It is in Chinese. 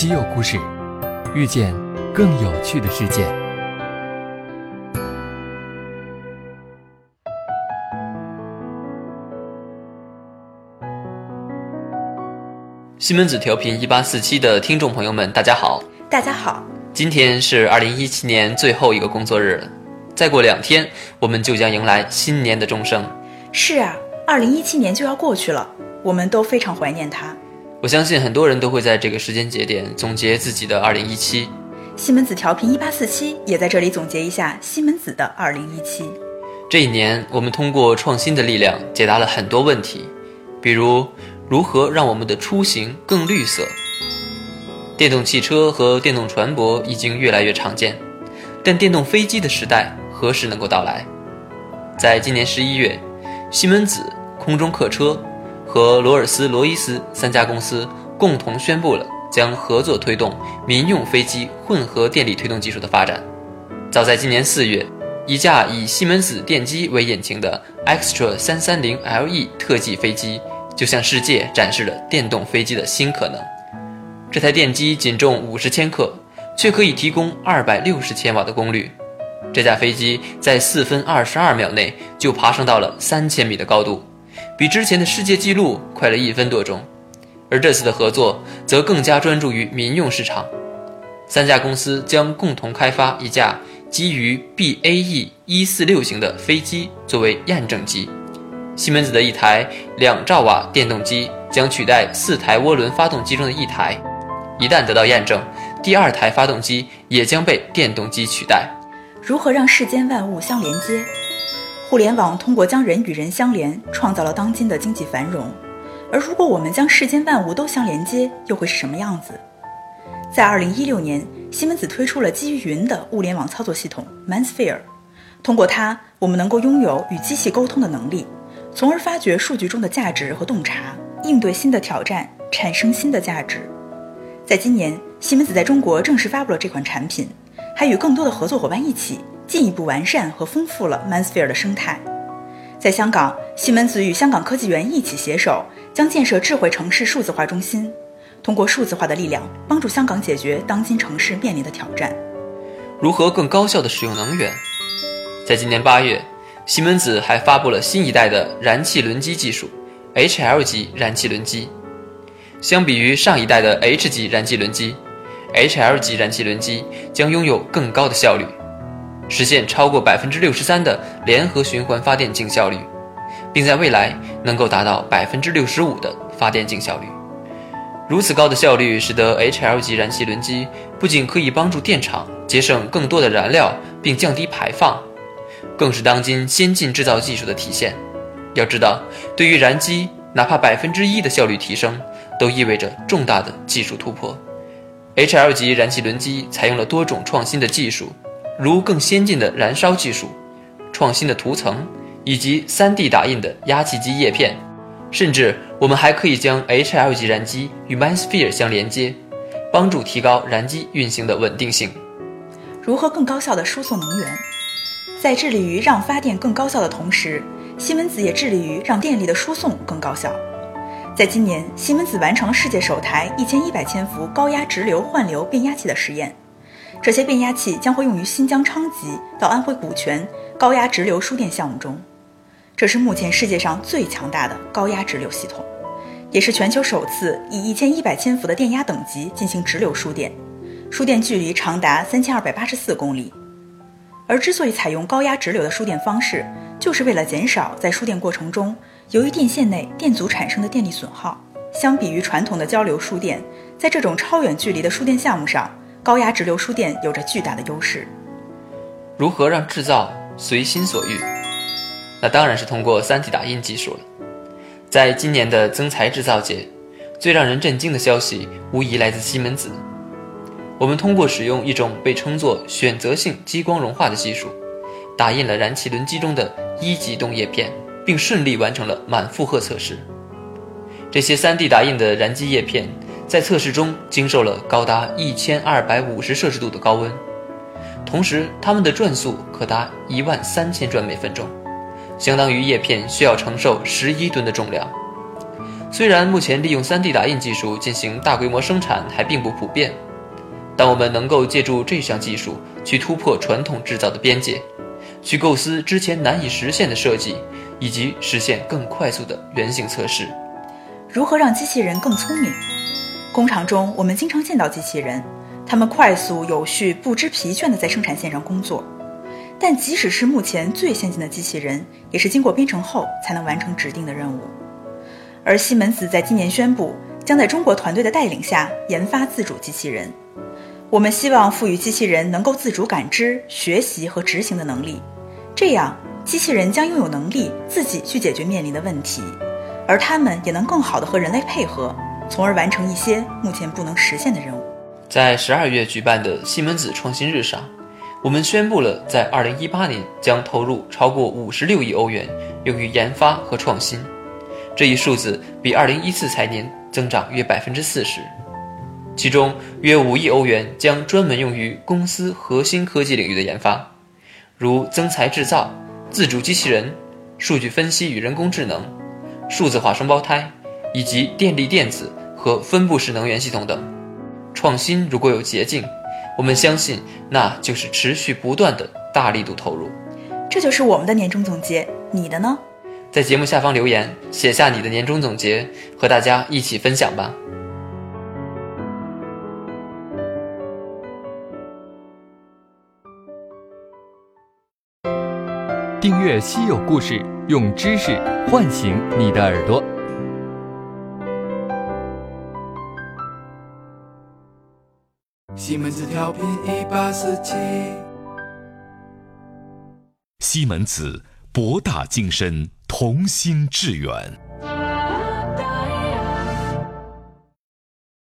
稀有故事，遇见更有趣的世界。西门子调频一八四七的听众朋友们，大家好！大家好，今天是二零一七年最后一个工作日了，再过两天我们就将迎来新年的钟声。是啊，二零一七年就要过去了，我们都非常怀念它。我相信很多人都会在这个时间节点总结自己的二零一七。西门子调频一八四七也在这里总结一下西门子的二零一七。这一年，我们通过创新的力量解答了很多问题，比如如何让我们的出行更绿色。电动汽车和电动船舶已经越来越常见，但电动飞机的时代何时能够到来？在今年十一月，西门子空中客车。和罗尔斯罗伊斯三家公司共同宣布了将合作推动民用飞机混合电力推动技术的发展。早在今年四月，一架以西门子电机为引擎的 Extra 三三零 LE 特技飞机就向世界展示了电动飞机的新可能。这台电机仅重五十千克，却可以提供二百六十千瓦的功率。这架飞机在四分二十二秒内就爬升到了三千米的高度。比之前的世界纪录快了一分多钟，而这次的合作则更加专注于民用市场。三家公司将共同开发一架基于 BAE 一四六型的飞机作为验证机。西门子的一台两兆瓦电动机将取代四台涡轮发动机中的一台，一旦得到验证，第二台发动机也将被电动机取代。如何让世间万物相连接？互联网通过将人与人相连，创造了当今的经济繁荣。而如果我们将世间万物都相连接，又会是什么样子？在二零一六年，西门子推出了基于云的物联网操作系统 ManSphere。通过它，我们能够拥有与机器沟通的能力，从而发掘数据中的价值和洞察，应对新的挑战，产生新的价值。在今年，西门子在中国正式发布了这款产品，还与更多的合作伙伴一起。进一步完善和丰富了 ManSphere 的生态。在香港，西门子与香港科技园一起携手，将建设智慧城市数字化中心，通过数字化的力量，帮助香港解决当今城市面临的挑战。如何更高效地使用能源？在今年八月，西门子还发布了新一代的燃气轮机技术 ——HL 级燃气轮机。相比于上一代的 H 级燃气轮机，HL 级燃气轮机将拥有更高的效率。实现超过百分之六十三的联合循环发电净效率，并在未来能够达到百分之六十五的发电净效率。如此高的效率，使得 HL 级燃气轮机不仅可以帮助电厂节省更多的燃料并降低排放，更是当今先进制造技术的体现。要知道，对于燃机，哪怕百分之一的效率提升，都意味着重大的技术突破。HL 级燃气轮机采用了多种创新的技术。如更先进的燃烧技术、创新的涂层以及 3D 打印的压气机叶片，甚至我们还可以将 HL 级燃机与 ManSphere 相连接，帮助提高燃机运行的稳定性。如何更高效地输送能源？在致力于让发电更高效的同时，西门子也致力于让电力的输送更高效。在今年，西门子完成了世界首台1100千伏高压直流换流变压器的实验。这些变压器将会用于新疆昌吉到安徽古泉高压直流输电项目中，这是目前世界上最强大的高压直流系统，也是全球首次以一千一百千伏的电压等级进行直流输电，输电距离长达三千二百八十四公里。而之所以采用高压直流的输电方式，就是为了减少在输电过程中由于电线内电阻产生的电力损耗。相比于传统的交流输电，在这种超远距离的输电项目上。高压直流输电有着巨大的优势。如何让制造随心所欲？那当然是通过 3D 打印技术了。在今年的增材制造节，最让人震惊的消息无疑来自西门子。我们通过使用一种被称作选择性激光融化的技术，打印了燃气轮机中的一级动叶片，并顺利完成了满负荷测试。这些 3D 打印的燃机叶片。在测试中经受了高达一千二百五十摄氏度的高温，同时它们的转速可达一万三千转每分钟，相当于叶片需要承受十一吨的重量。虽然目前利用 3D 打印技术进行大规模生产还并不普遍，但我们能够借助这项技术去突破传统制造的边界，去构思之前难以实现的设计，以及实现更快速的原型测试。如何让机器人更聪明？工厂中，我们经常见到机器人，它们快速、有序、不知疲倦地在生产线上工作。但即使是目前最先进的机器人，也是经过编程后才能完成指定的任务。而西门子在今年宣布，将在中国团队的带领下研发自主机器人。我们希望赋予机器人能够自主感知、学习和执行的能力，这样机器人将拥有能力自己去解决面临的问题，而它们也能更好地和人类配合，从而完成一些目前不能实现的任务。在十二月举办的西门子创新日上，我们宣布了在二零一八年将投入超过五十六亿欧元用于研发和创新。这一数字比二零一四财年增长约百分之四十，其中约五亿欧元将专门用于公司核心科技领域的研发，如增材制造、自主机器人、数据分析与人工智能、数字化双胞胎，以及电力电子和分布式能源系统等。创新如果有捷径，我们相信那就是持续不断的大力度投入。这就是我们的年终总结，你的呢？在节目下方留言，写下你的年终总结，和大家一起分享吧。订阅稀有故事，用知识唤醒你的耳朵。西门子调频一八四七。西门子，博大精深。同心致远。